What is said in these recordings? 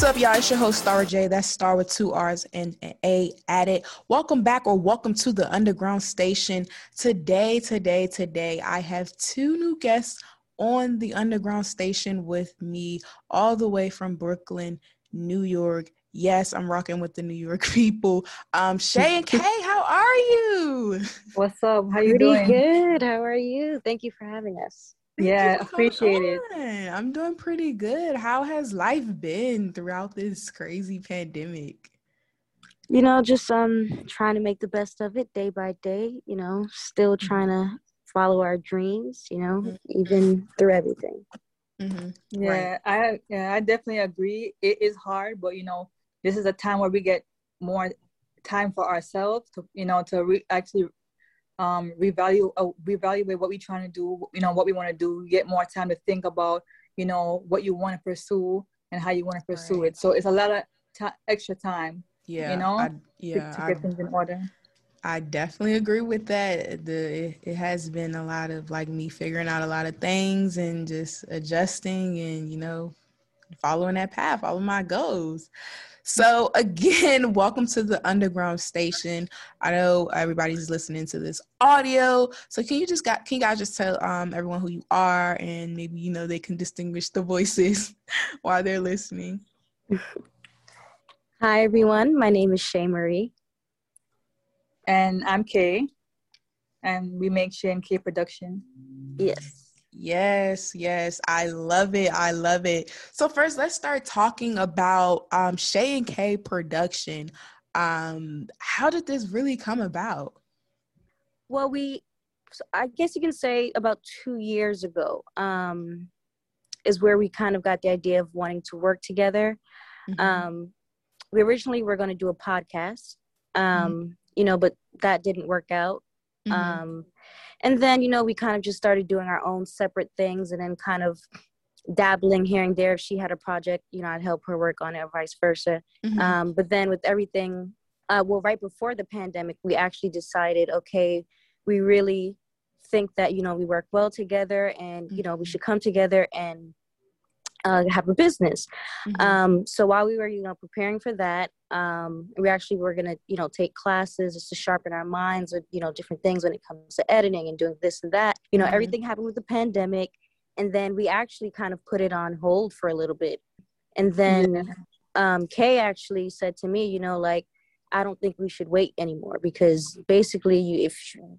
What's up, y'all? It's your host, Starra J. That's Star with two R's and an A it. Welcome back or welcome to the Underground Station. Today, today, today, I have two new guests on the Underground Station with me, all the way from Brooklyn, New York. Yes, I'm rocking with the New York people. Um, Shay and Kay, how are you? What's up? How you Pretty doing? good. How are you? Thank you for having us. Thank Yeah, you for coming appreciate it. I'm doing pretty good. How has life been throughout this crazy pandemic? You know, just um trying to make the best of it day by day, you know, still Mm-hmm. trying to follow our dreams, you know, Mhm. even through everything. Mm-hmm. Yeah, I yeah, I definitely agree. It is hard, but you know, this is a time where we get more time for ourselves to you know to re- actually um revalue uh, reevaluate what we're trying to do. You know what we want to do. Get more time to think about you know what you want to pursue and how you want to pursue Right. it. So it's a lot of ti extra time Yeah, you know, I, to, yeah, to I, get things in order. I definitely agree with that. The it, it has been a lot of like me figuring out a lot of things and just adjusting and you know following that path, following my goals. So again, welcome to the underground station. I know everybody's listening to this audio. So can you just got can you guys just tell um everyone who you are and maybe you know they can distinguish the voices while they're listening. Hi everyone. My name is Shay Marie. And I'm Kay, and we make Shay and Kay production. Yes. Yes, yes, I love it. I love it. So first, let's start talking about um, Shay and Kay production. Um, how did this really come about? Well, we, I guess you can say about 2 years ago um is where we kind of got the idea of wanting to work together. Mhm. Um we originally were going to do a podcast. Um you know, but that didn't work out. Mhm. um and then you know we kind of just started doing our own separate things and then kind of dabbling here and there if she had a project you know i'd help her work on it or vice versa Mhm. um but then with everything uh well right before the pandemic we actually decided okay we really think that you know we work well together and you know we Mhm. should come together and uh, have a business Mhm. um, so while we were, you know, preparing for that, um, we actually were gonna, you know, take classes just to sharpen our minds with, you know, different things when it comes to editing and doing this and that. You know, Mhm. everything happened with the pandemic, and then we actually kind of put it on hold for a little bit, and then Yeah. um, Kay actually said to me, you know, like. I don't think we should wait anymore because basically, you if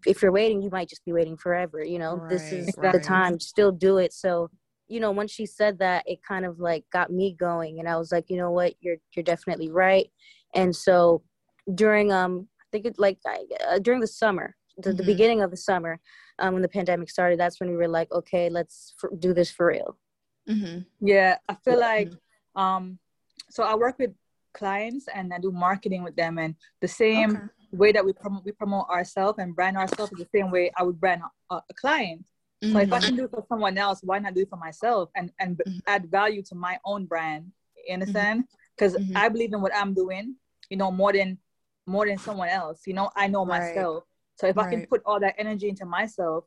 if you're waiting, you might just be waiting forever. You know, this Right, is the time. Still do it. So you know, once she said that, it kind of like got me going, and I was like, you know what, you're you're definitely right. And so during um, I think it like I- uh, during the summer, the, the Mhm. beginning of the summer, um, when the pandemic started, that's when we were like, okay, let's f- do this for real. Mhm. Yeah, I feel Yeah. like um so I work with clients and I do marketing with them and the same Okay. way that we promote we promote ourselves and brand ourselves is the same way I would brand a, a client. So if I Mhm. can do it for someone else, why not do it for myself and and Mhm. add value to my own brand? You understand? Because Mhm. I believe in what I'm doing, you know, more than more than someone else. You know, I know Right. myself. So if I can put all that energy into myself,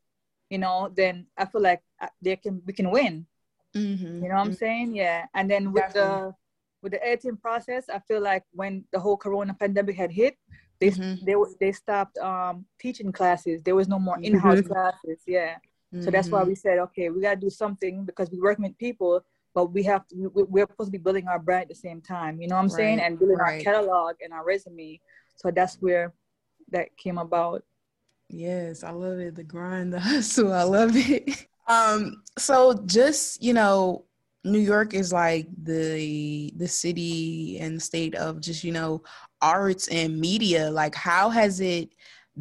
you know, then I feel like uh, they can we can win. Mhm. You know what I'm saying? Yeah. And then with Definitely. the with the editing process, I feel like when the whole corona pandemic had hit, they Mhm. they they stopped um teaching classes. There was no more in-house Mhm. classes. Yeah. So that's why we said, okay, we gotta do something because we work with people, but we have to. We, we're supposed to be building our brand at the same time. You know what I'm saying? And building right. our catalog and our resume. So that's where that came about. Yes, I love it. The grind, the hustle. I love it. Um, so just, you know, New York is like the the city and state of just, you know, arts and media. Like how has it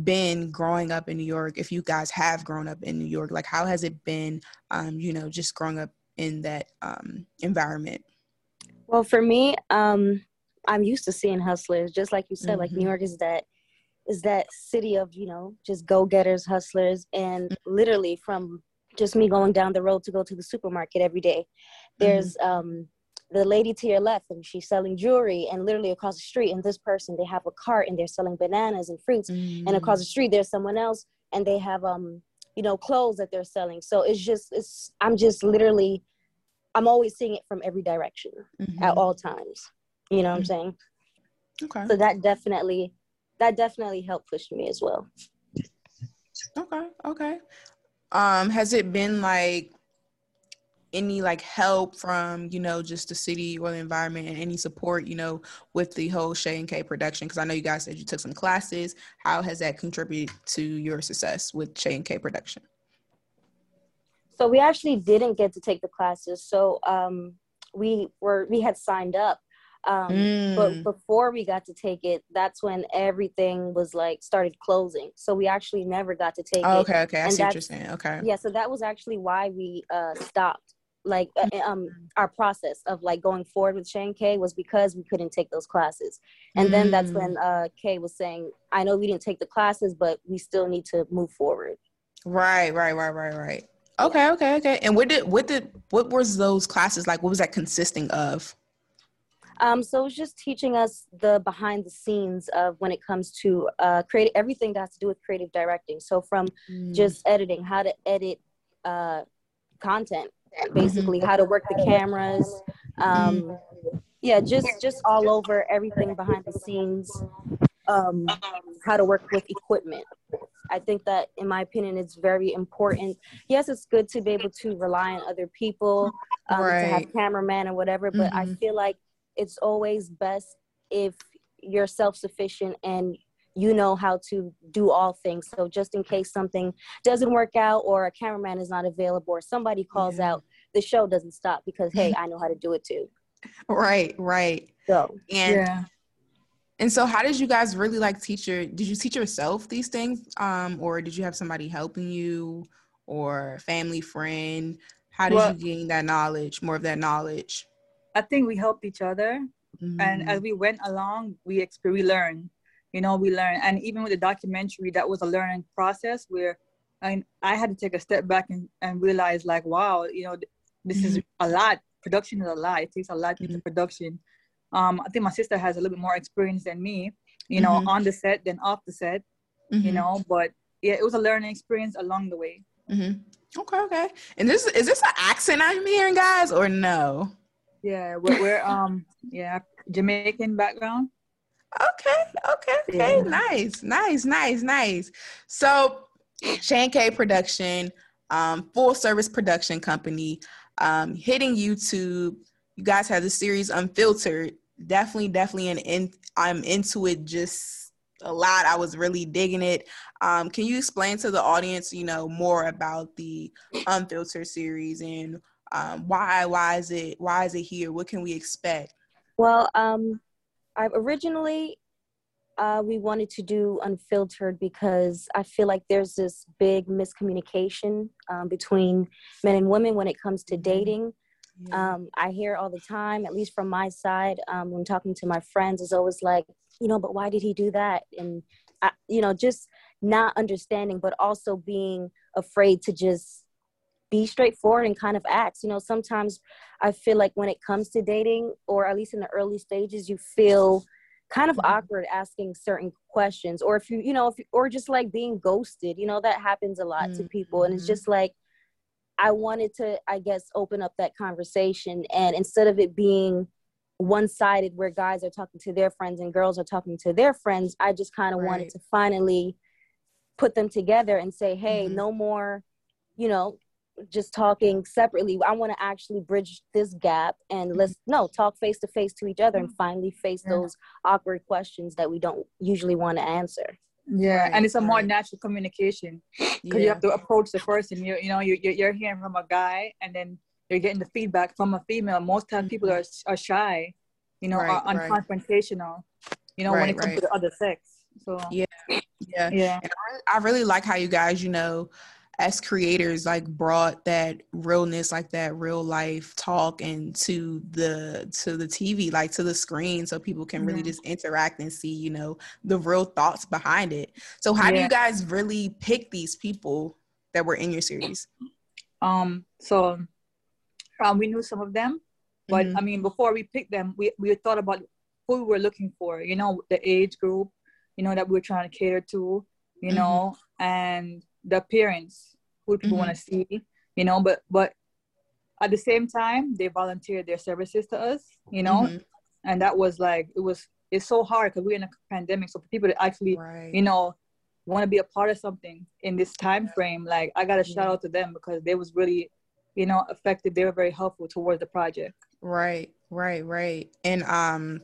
been growing up in New York? If you guys have grown up in New York, like how has it been um, you know, just growing up in that um environment? Well, for me, um, I'm used to seeing hustlers, just like you said. Like Mhm. New York is that is that city of you know just go getters, hustlers, and literally from just me going down the road to go to the supermarket every day. There's um, the lady to your left, and she's selling jewelry, and literally across the street, and this person they have a cart and they're selling bananas and fruits, and across the street there's someone else, and they have um, you know, clothes that they're selling. So it's just it's I'm just literally I'm always seeing it from every direction mm-hmm. at all times. You know what I'm saying? Okay. So that definitely that definitely helped push me as well. Okay. Okay. Um, has it been like any like help from you know just the city or the environment and any support you know with the whole Shay and Kay production? Because I know you guys said you took some classes. How has that contributed to your success with Shay and Kay production? So we actually didn't get to take the classes. So um, we were we had signed up um, mm. But before we got to take it, that's when everything was like started closing. So we actually never got to take oh, it. Okay, okay, I and see what you're saying. Okay. Yeah, so that was actually why we uh, stopped. Like uh, mm. um, our process of like going forward with Shane K was because we couldn't take those classes, and mm. then that's when mm. uh, Kay was saying, "I know we didn't take the classes, but we still need to move forward." Right, right, right, right, right. Okay, okay, okay. And what did what did what was those classes like? What was that consisting of? Um, so it was just teaching us the behind the scenes of when it comes to uh, create everything that has to do with creative directing. So from mm. just editing, how to edit uh, content, basically how to work the cameras. Um, yeah, just just all over everything behind the scenes. Um, how to work with equipment. I think that, in my opinion, it's very important. Yes, it's good to be able to rely on other people, um, right. to have cameraman or whatever, but mm-hmm. I feel like it's always best if you're self-sufficient and you know how to do all things. So just in case something doesn't work out or a cameraman is not available or somebody calls yeah. out, the show doesn't stop because hey, I know how to do it too. Right, right. So and yeah. And so how did you guys really like teach your did you teach yourself these things? Um, or did you have somebody helping you or family friend? How did well, you gain that knowledge, more of that knowledge? I think we helped each other, mm-hmm. and as we went along, we exp- we learned. You know, we learn and even with the documentary, that was a learning process where I I had to take a step back and, and realize like, wow, you know, this mm-hmm. is a lot. Production is a lot. It takes a lot mm-hmm. production. Um, I think my sister has a little bit more experience than me, you know, mm-hmm. on the set than off the set, you mm-hmm. know. But yeah, it was a learning experience along the way. Mm-hmm. Okay, okay. And this is this an accent I'm hearing, guys, or no? Yeah, we're, we're um yeah Jamaican background. Okay, okay, okay. Yeah. Nice, nice, nice, nice. So Shane K Production, um, full service production company, um, hitting YouTube. You guys have the series Unfiltered. Definitely, definitely an in I'm into it just a lot. I was really digging it. Um, can you explain to the audience, you know, more about the Unfiltered series and um, why why is it why is it here what can we expect well um i originally uh, we wanted to do unfiltered because I feel like there's this big miscommunication um, between men and women when it comes to mm-hmm. dating. Yeah. Um, I hear all the time, at least from my side, um, when talking to my friends, is always like, you know, but why did he do that? And, I, you know, just not understanding, but also being afraid to just be straightforward and kind of ask. You know, sometimes I feel like when it comes to dating, or at least in the early stages, you feel kind of mm-hmm. awkward asking certain questions, or if you, you know, if you, or just like being ghosted. You know, that happens a lot mm-hmm. to people, and it's just like I wanted to, I guess, open up that conversation, and instead of it being one-sided where guys are talking to their friends and girls are talking to their friends, I just kind of right. wanted to finally put them together and say, hey, mm-hmm. no more you know just talking separately i want to actually bridge this gap and mm-hmm. let's no talk face to face to each other and finally face yeah. those awkward questions that we don't usually want to answer. Yeah right, and it's a more natural communication because yeah. you have to approach the person you, you know you, you're hearing from a guy and then you're getting the feedback from a female. Most times people are, are shy you know right, are unconfrontational you know when it comes to the other sex so. Yeah yeah. Yeah. I, I really like how you guys you know as creators like brought that realness like that real life talk and to the to the tv like to the screen so people can really just interact and see you know the real thoughts behind it so how yeah. do you guys really pick these people that were in your series um so um, we knew some of them but mm-hmm. i mean before we picked them we, we thought about who we were looking for you know the age group you know that we are trying to cater to you mm-hmm. know and the appearance who people mm-hmm. want to see you know but but at the same time they volunteered their services to us you know mm-hmm. and that was like it was it's so hard because we're in a pandemic so for people to actually right. you know want to be a part of something in this time frame like i gotta shout out to them because they was really you know affected they were very helpful towards the project right right right and um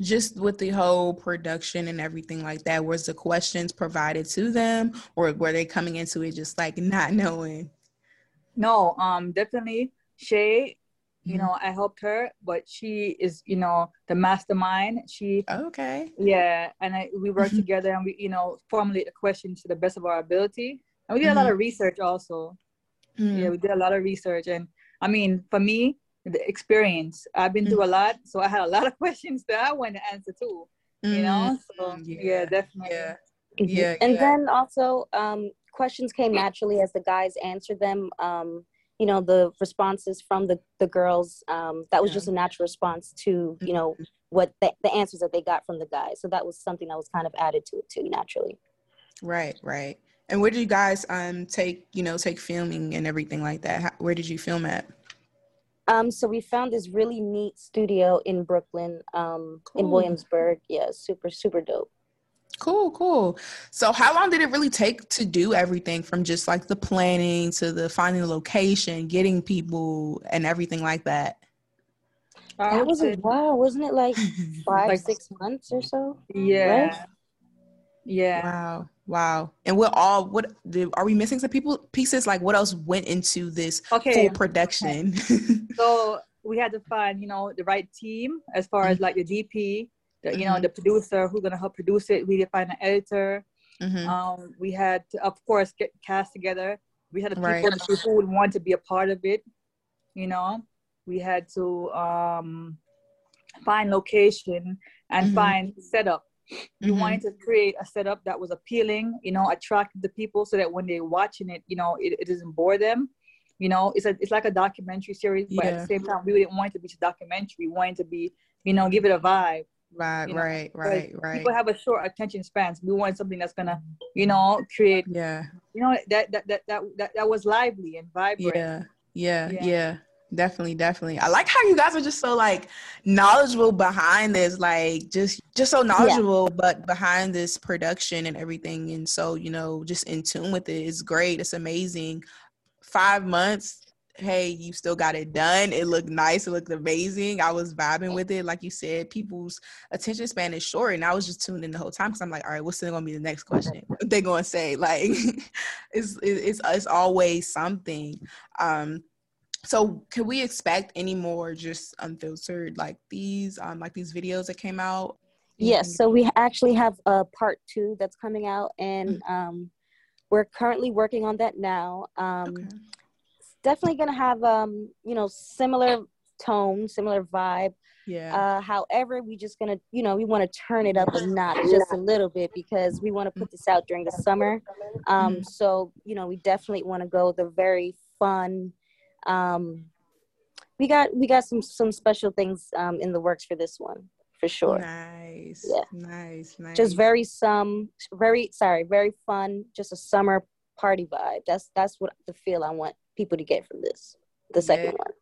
just with the whole production and everything like that was the questions provided to them or were they coming into it just like not knowing no um definitely shay you mm-hmm. know i helped her but she is you know the mastermind she okay yeah and I, we work together and we you know formulate the questions to the best of our ability and we did mm-hmm. a lot of research also mm-hmm. yeah we did a lot of research and i mean for me the experience. I've been through a lot so i had a lot of questions that i want to answer too you know? So mm-hmm. yeah, yeah definitely. yeah. Yeah and yeah. then also um questions came naturally as the guys answered them um you know the responses from the the girls um, that was yeah. just a natural response to you know mm-hmm. what the, the answers that they got from the guys. So that was something that was kind of added to it too naturally. Right right. And where did you guys um take you know take filming and everything like that? How, where did you film at um so we found this really neat studio in brooklyn um cool. in williamsburg yeah super super dope Cool, cool. So, how long did it really take to do everything from just like the planning to the finding the location, getting people, and everything like that? That was a while, wasn't it? Like five, like, six months or so. Yeah. Right? Yeah. Wow. Wow. And what all what are we missing some people pieces? Like what else went into this okay. full production? so we had to find, you know, the right team as far as like the DP, the, you know mm-hmm. the producer who's gonna help produce it. We did find an editor. Mm-hmm. Um, we had to, of course, get cast together. We had the people right. who would want to be a part of it. You know, we had to um, find location and mm-hmm. find setup. We mm-hmm. wanted to create a setup that was appealing, you know, attract the people so that when they're watching it, you know, it, it doesn't bore them. You know, it's a it's like a documentary series, but yeah. at the same time, we didn't want it to be a documentary. We wanted to be, you know, give it a vibe. Right, you know? right, right, right. People have a short attention spans. We want something that's gonna, you know, create. Yeah. You know that that that that that, that was lively and vibrant. Yeah. yeah, yeah, yeah. Definitely, definitely. I like how you guys are just so like knowledgeable behind this, like just just so knowledgeable, yeah. but behind this production and everything, and so you know, just in tune with it. It's great. It's amazing. Five months hey, you still got it done. It looked nice. It looked amazing. I was vibing with it. Like you said, people's attention span is short. And I was just tuned in the whole time because I'm like, all right, what's gonna be the next question? What they gonna say? Like it's it's it's always something. Um so can we expect any more just unfiltered like these um like these videos that came out? Yes, so we actually have a part two that's coming out and mm-hmm. um we're currently working on that now. Um okay definitely gonna have um you know similar tone similar vibe yeah uh however we just gonna you know we want to turn it up a notch just a little bit because we want to put this out during the summer um mm-hmm. so you know we definitely want to go the very fun um we got we got some some special things um in the works for this one for sure. Nice yeah. nice nice. just very some very sorry very fun just a summer party vibe. That's that's what the feel i want people to get from this the second yeah. one.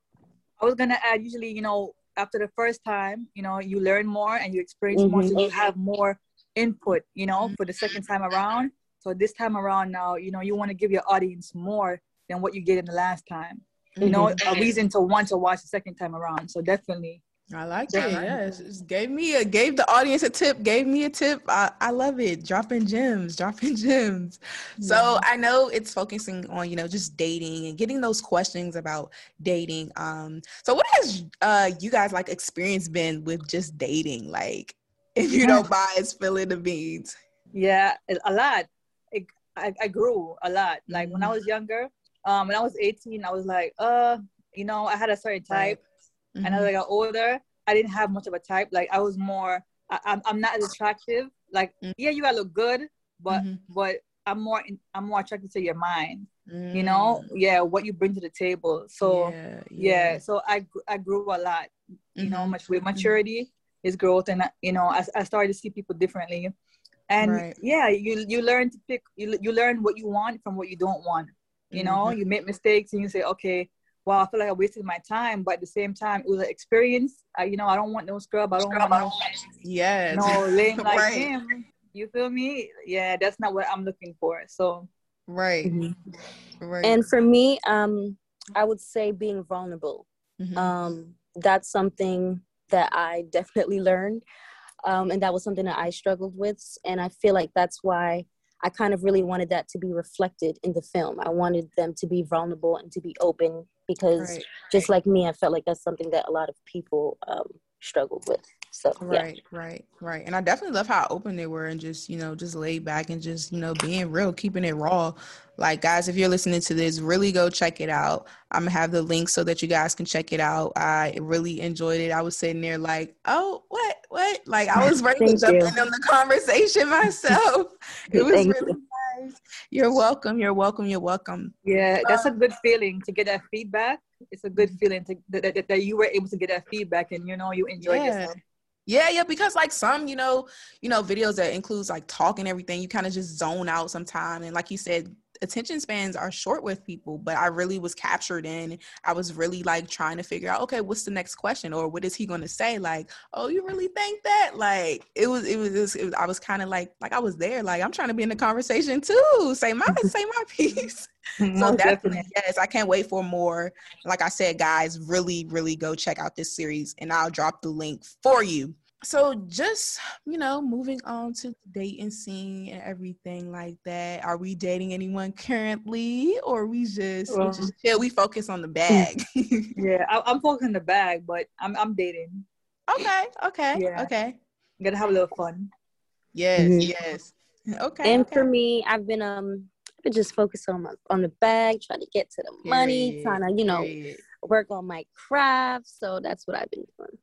I was gonna add usually you know after the first time you know you learn more and you experience mm-hmm. more so you have more input you know mm-hmm. for the second time around. So this time around now you know you want to give your audience more than what you get in the last time you mm-hmm. know a reason to want to watch the second time around so definitely I like it. Yes, it gave me a gave the audience a tip. Gave me a tip. I, I love it. Dropping gems, dropping gems. Yeah. So I know it's focusing on you know just dating and getting those questions about dating. Um. So what has uh you guys like experience been with just dating? Like, if you don't mind spilling the beans. Yeah, a lot. It, I I grew a lot. Like mm-hmm. when I mm-hmm. was younger, um, when I was 18, I was like, uh, you know, I had a certain type. Mm-hmm. And as I got older, I didn't have much of a type. Like I was more, I, am I'm, I'm not as attractive. Like mm-hmm. yeah, you gotta look good, but mm-hmm. but I'm more in, I'm more attracted to your mind. You know, mm. yeah, what you bring to the table. So yeah, yeah. yeah so I I grew a lot. You know, mm-hmm. much with mm-hmm. maturity is growth, and you know, I, I started to see people differently. And right. yeah, you you learn to pick. You you learn what you want from what you don't want. You know, mm-hmm. you make mistakes and you say, okay, well, I feel like I wasted my time, but at the same time, it was an experience. I, you know, I don't want no scrub. I don't want no, yes. no lame like right. him. You feel me? Yeah, that's not what I'm looking for. So, right, mm-hmm. right. And for me, um, I would say being vulnerable. Mm-hmm. Um, that's something that I definitely learned, um, and that was something that I struggled with, and I feel like that's why I kind of really wanted that to be reflected in the film. I wanted them to be vulnerable and to be open because right. just like me, I felt like that's something that a lot of people um, struggled with. So right, yeah. right, right. And I definitely love how open they were and just, you know, just laid back and just, you know, being real, keeping it raw. Like guys, if you're listening to this, really go check it out. I'm gonna have the link so that you guys can check it out. I really enjoyed it. I was sitting there like, oh, what, what? Like I was ready to jump in on the conversation myself. it was Thank really you guys. You're welcome. You're welcome. You're welcome. Yeah, that's um, a good feeling to get that feedback. It's a good feeling to that, that, that you were able to get that feedback and you know you enjoyed yeah. yourself. Yeah, yeah, because like some, you know, you know, videos that includes like talk and everything, you kind of just zone out sometime. And like you said, attention spans are short with people, but I really was captured in. I was really like trying to figure out, okay, what's the next question, or what is he going to say? Like, oh, you really think that? Like, it was, it was, it was, it was I was kind of like, like I was there, like I'm trying to be in the conversation too. Say my, say my piece. so definitely, yes, I can't wait for more. Like I said, guys, really, really go check out this series, and I'll drop the link for you so just you know moving on to the dating scene and everything like that are we dating anyone currently or we just well, we just chill we focus on the bag yeah I, am focusing the bag but i'm i'm dating okay okay yeah. okay I'm gonna have a little fun yes mm-hmm. yes okay and okay. for me i've been um I've been just focused on my on the bag trying to get to the Period. money trying to you know Period. work on my craft so that's what i've been doing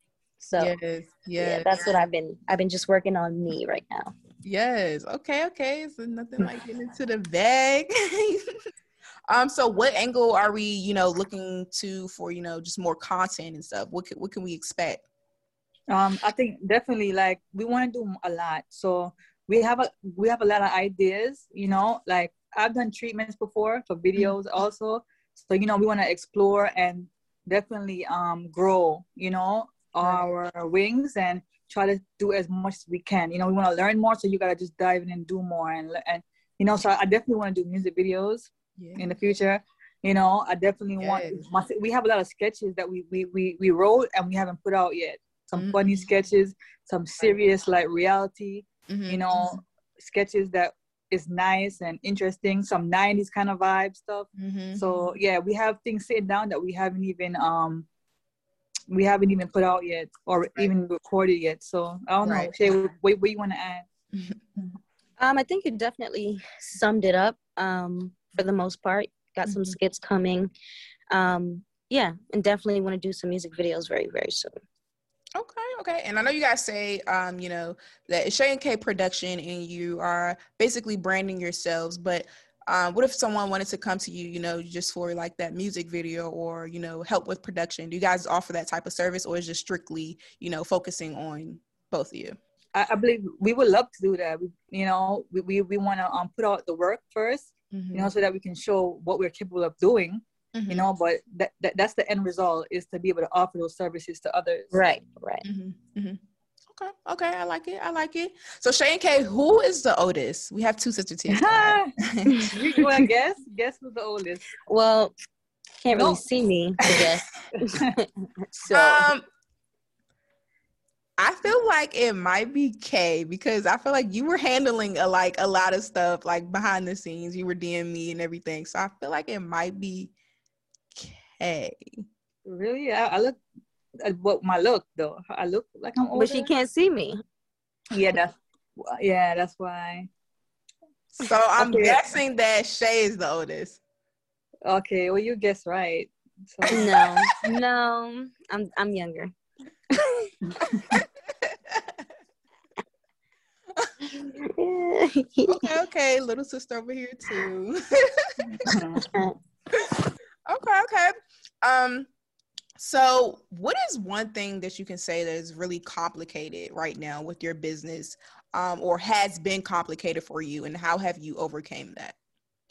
so yes, yes. yeah, that's what I've been I've been just working on me right now. Yes. Okay, okay. So nothing like getting into the bag. um, so what angle are we, you know, looking to for, you know, just more content and stuff? What can what can we expect? Um, I think definitely like we want to do a lot. So we have a we have a lot of ideas, you know, like I've done treatments before for videos mm-hmm. also. So, you know, we want to explore and definitely um grow, you know, our wings and try to do as much as we can. You know, we want to learn more, so you gotta just dive in and do more. And and you know, so I definitely want to do music videos yeah. in the future. You know, I definitely yes. want. My, we have a lot of sketches that we we we we wrote and we haven't put out yet. Some mm-hmm. funny sketches, some serious like reality. Mm-hmm. You know, sketches that is nice and interesting. Some '90s kind of vibe stuff. Mm-hmm. So yeah, we have things sitting down that we haven't even um we haven't even put out yet or right. even recorded yet. So I don't right. know. Shay, what, what you want to add? Um, I think you definitely summed it up um, for the most part. Got some mm-hmm. skits coming. Um, yeah, and definitely want to do some music videos very, very soon. Okay, okay. And I know you guys say, um, you know, that it's Shay and Kay production and you are basically branding yourselves, but um, what if someone wanted to come to you, you know, just for like that music video or, you know, help with production? Do you guys offer that type of service or is just strictly, you know, focusing on both of you? I, I believe we would love to do that. We, you know, we, we, we want to um, put out the work 1st mm-hmm. you know, so that we can show what we're capable of doing. Mm-hmm. you know but that, that that's the end result is to be able to offer those services to others right right mm-hmm. Okay, okay, I like it. I like it. So Shay Kay, who is the oldest? We have two sister teams. you want to guess? Guess who's the oldest? Well, can't really no. see me I guess. so um, I feel like it might be Kay because I feel like you were handling a, like a lot of stuff like behind the scenes. You were DMing me and everything, so I feel like it might be Kay. Really? I, I look what my look though. I look like I'm older. But she can't see me. Yeah, that's yeah, that's why. So I'm okay. guessing that Shay is the oldest. Okay, well you guess right. So. No, no, I'm I'm younger. okay, okay, little sister over here too. okay, okay. Um, so, what is one thing that you can say that is really complicated right now with your business, um, or has been complicated for you, and how have you overcame that,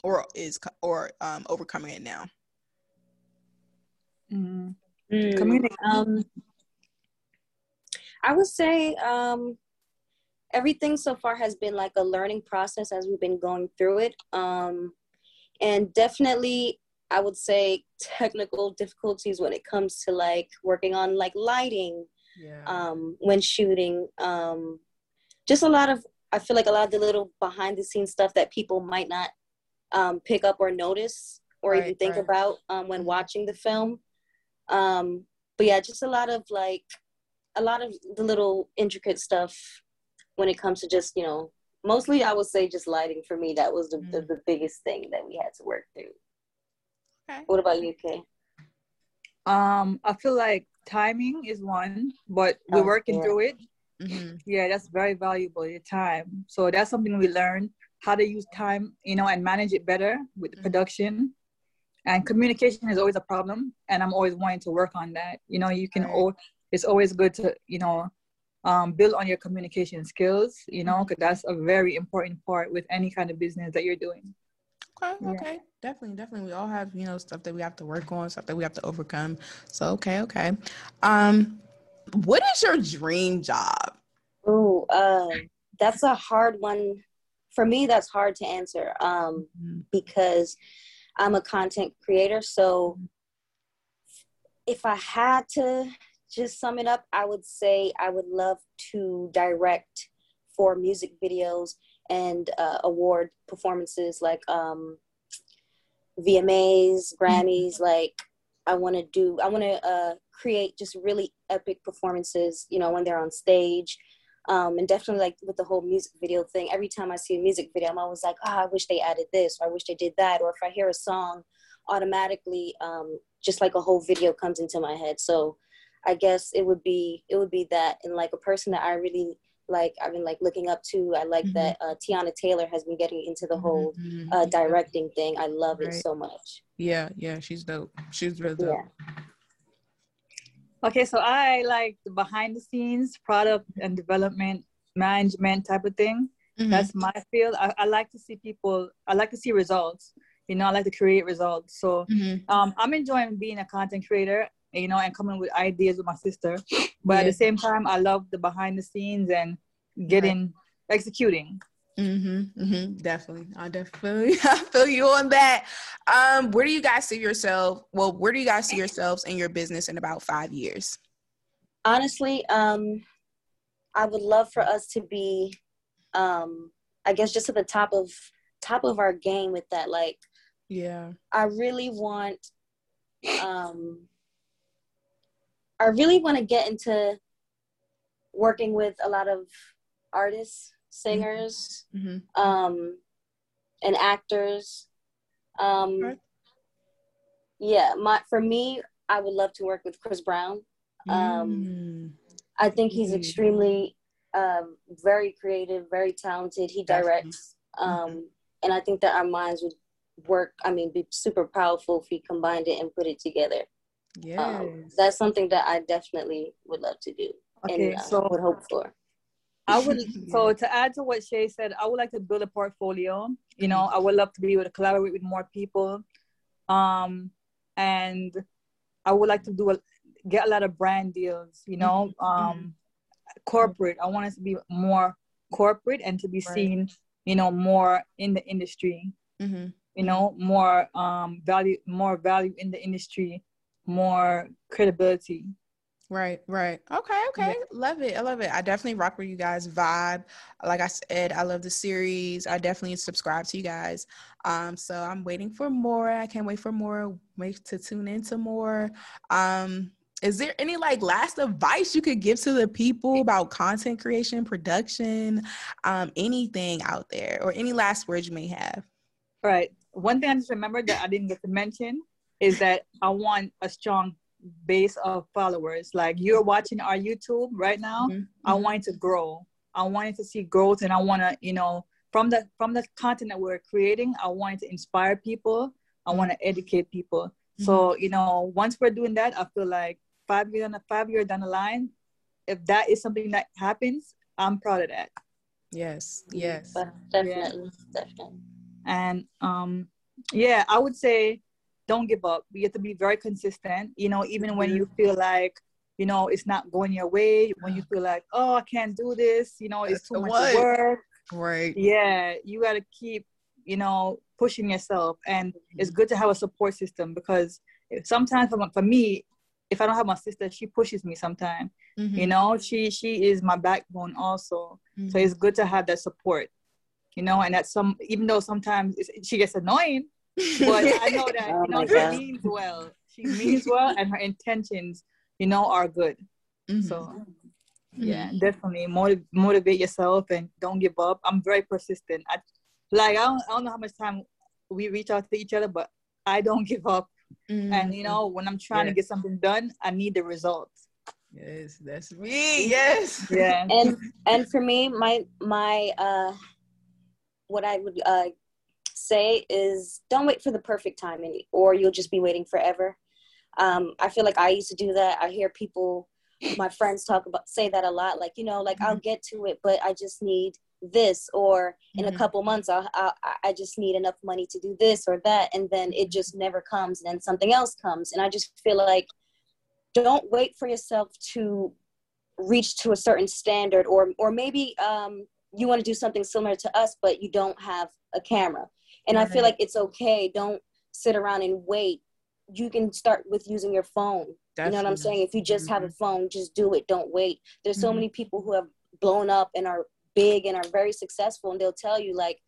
or is or um, overcoming it now? Mm-hmm. Mm, um, I would say um, everything so far has been like a learning process as we've been going through it. Um, and definitely, I would say technical difficulties when it comes to like working on like lighting Yeah. um, when shooting. Um, just a lot of, I feel like a lot of the little behind the scenes stuff that people might not um, pick up or notice or even think right. about um, when Mhm. watching the film. Um, but yeah, just a lot of like, a lot of the little intricate stuff when it comes to just, you know, mostly I would say just lighting for me. That was the, the, Mm. the biggest thing that we had to work through. Okay. What about you, Kay? Um, I feel like timing is one, but we're Oh, working yeah. through it. Mhm. Yeah, that's very valuable, your time. So that's something we learn how to use time, you know, and manage it better with the Mhm. production. And communication is always a problem, and I'm always wanting to work on that. You know, you can. Right. al- it's always good to, you know, um, build on your communication skills. You know, because that's a very important part with any kind of business that you're doing. Okay, Yeah. okay. Definitely, definitely. We all have, you know, stuff that we have to work on, stuff that we have to overcome. So okay, okay. Um, what is your dream job? Ooh, uh, that's a hard one. For me, that's hard to answer um, Mhm. because I'm a content creator. So if I had to just sum it up, I would say I would love to direct for music videos and uh, award performances like um, VMAs, Grammys. Like I want to do, I want to uh, create just really epic performances. You know, when they're on stage. Um, and definitely like with the whole music video thing, every time I see a music video, I'm always like, oh, I wish they added this, or I wish they did that. Or if I hear a song, automatically, um, just like a whole video comes into my head. So I guess it would be it would be that, and like a person that I really like, I've been like looking up to. I like Mhm. that uh, Teyana Taylor has been getting into the whole Mhm. uh, directing thing. I love it so much. Yeah, yeah, she's dope. She's real dope. Yeah. Okay, so I like the behind the scenes product and development management type of thing. Mhm. That's my field. I, I like to see people, I like to see results. You know, I like to create results. So Mhm. um, I'm enjoying being a content creator, you know, and coming with ideas with my sister. But at the same time, I love the behind the scenes and getting, executing. Mm-hmm, mm-hmm, definitely. I definitely I feel you on that. Um, where do you guys see yourself? Well, where do you guys see yourselves in your business in about five years? honestly um i would love for us to be um i guess just at the top of top of our game with that like Yeah. i really want um i really want to get into working with a lot of artists singers Mm-hmm. um and actors um yeah my for me i would love to work with chris brown um Mm, I think he's Mm. extremely um, very creative, very talented. He directs, um, and I think that our minds would work. I mean, be super powerful if we combined it and put it together. Yes. Um, that's something that I definitely would love to do Okay, and uh, so would hope for. I would so to add to what Shay said, I would like to build a portfolio. You know, I would love to be able to collaborate with more people. Um and I would like to do a get a lot of brand deals, you know. Um corporate. I want us to be more corporate and to be Right. seen, you know, more in the industry, mm-hmm. you know, more um value more value in the industry, more credibility. Right, right. Okay, okay. Love it. I love it. I definitely rock with you guys vibe. Like I said, I love the series. I definitely subscribe to you guys. Um, so I'm waiting for more. I can't wait for more. Wait to tune into more. Um, is there any like last advice you could give to the people about content creation, production, um, anything out there, or any last words you may have? Right. One thing I just remembered that I didn't get to mention is that I want a strong base of followers. Like you're watching our YouTube right now. Mhm, I mhm. want it to grow. I want it to see growth and I want to, you know, from the from the content that we're creating, I want to inspire people. I want to educate people. So, you know, once we're doing that, I feel like five years on five years down the line, if that is something that happens, I'm proud of that. Yes, yes. But definitely, definitely. And um, yeah, I would say don't give up. You have to be very consistent. You know, even when you feel like you know it's not going your way, when you feel like oh I can't do this, you know it's too much work. Right. Yeah, you got to keep you know pushing yourself, and it's good to have a support system because sometimes for, for me, if I don't have my sister, she pushes me sometimes. Mhm. You know, she she is my backbone also. So Mhm. it's good to have that support. You know, and that some even though sometimes it's, she gets annoying, but I know that Oh you know she God. means well. She means well, and her intentions, you know, are good. Mhm. So yeah, definitely motiv- motivate yourself and don't give up. I'm very persistent. I like I don't, I don't know how much time we reach out to each other, but I don't give up. Mhm. And you know, when I'm trying to get something done, I need the results. yes, that's me. Yes. Yeah. and and for me my my uh what i would uh say is don't wait for the perfect time and or you'll just be waiting forever. Um i feel like i used to do that. I hear people my friends talk about say that a lot like you know like i'll get to it but i just need this or in Mhm. a couple months I'll, I'll i just need enough money to do this or that and then it just never comes and then something else comes and i just feel like don't wait for yourself to reach to a certain standard or or maybe um you want to do something similar to us but you don't have a camera and i feel like it's okay. Don't sit around and wait. You can start with using your phone. You know what i'm Mm-hmm. saying? If you just have a phone just do it. Don't wait. There's so Mhm. many people who have blown up and are big and are very successful and they'll tell you like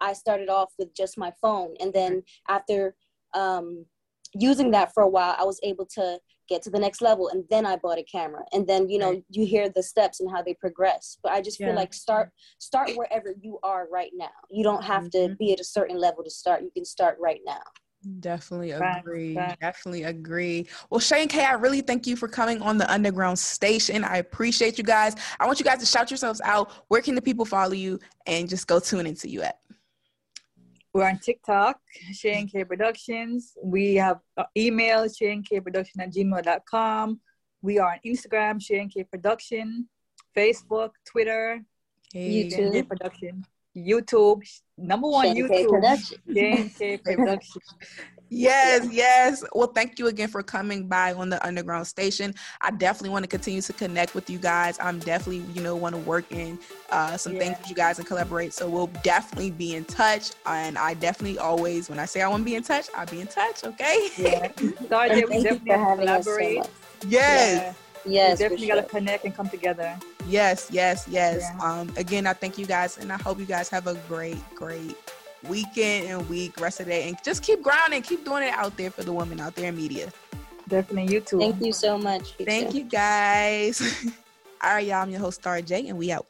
i started off with just my phone. And then after um using that for a while i was able to get to the next level and then i bought a camera and then you know Right. you hear the steps and how they progress but i just feel like start start wherever you are right now you don't have to Mhm. be at a certain level to start you can start right now Definitely Facts, agree. facts. Definitely agree. Well, Shane K, I really thank you for coming on the Underground Station. I appreciate you guys. I want you guys to shout yourselves out. Where can the people follow you and just go tune into you at? We're on TikTok, Shane K Productions. We have uh, email, shaneKproduction at gmail.com. We are on Instagram, Shane K Production, Facebook, Twitter, Hey. YouTube. Shane K Production, YouTube, number one Shane K YouTube, Production. Shane K Production. Yes, yes. Well, thank you again for coming by on the Underground Station. I definitely want to continue to connect with you guys. I'm definitely, you know, want to work in uh, some things Yeah. with you guys and collaborate. So we'll definitely be in touch. And I definitely always, when I say I want to be in touch, I'll be in touch. Okay. Yeah. Sorry, And that we thank you definitely for have to us so collaborate. yes. Yeah. yes we definitely sure. got to connect and come together. Yes, yes, yes. Yeah. Um, again, I thank you guys, and I hope you guys have a great, great weekend and week, rest of the day, and just keep grinding, keep doing it out there for the women out there in media. Definitely you too. thank you so much Thank you guys. All right, y'all. I'm your host, Starra J, and we out.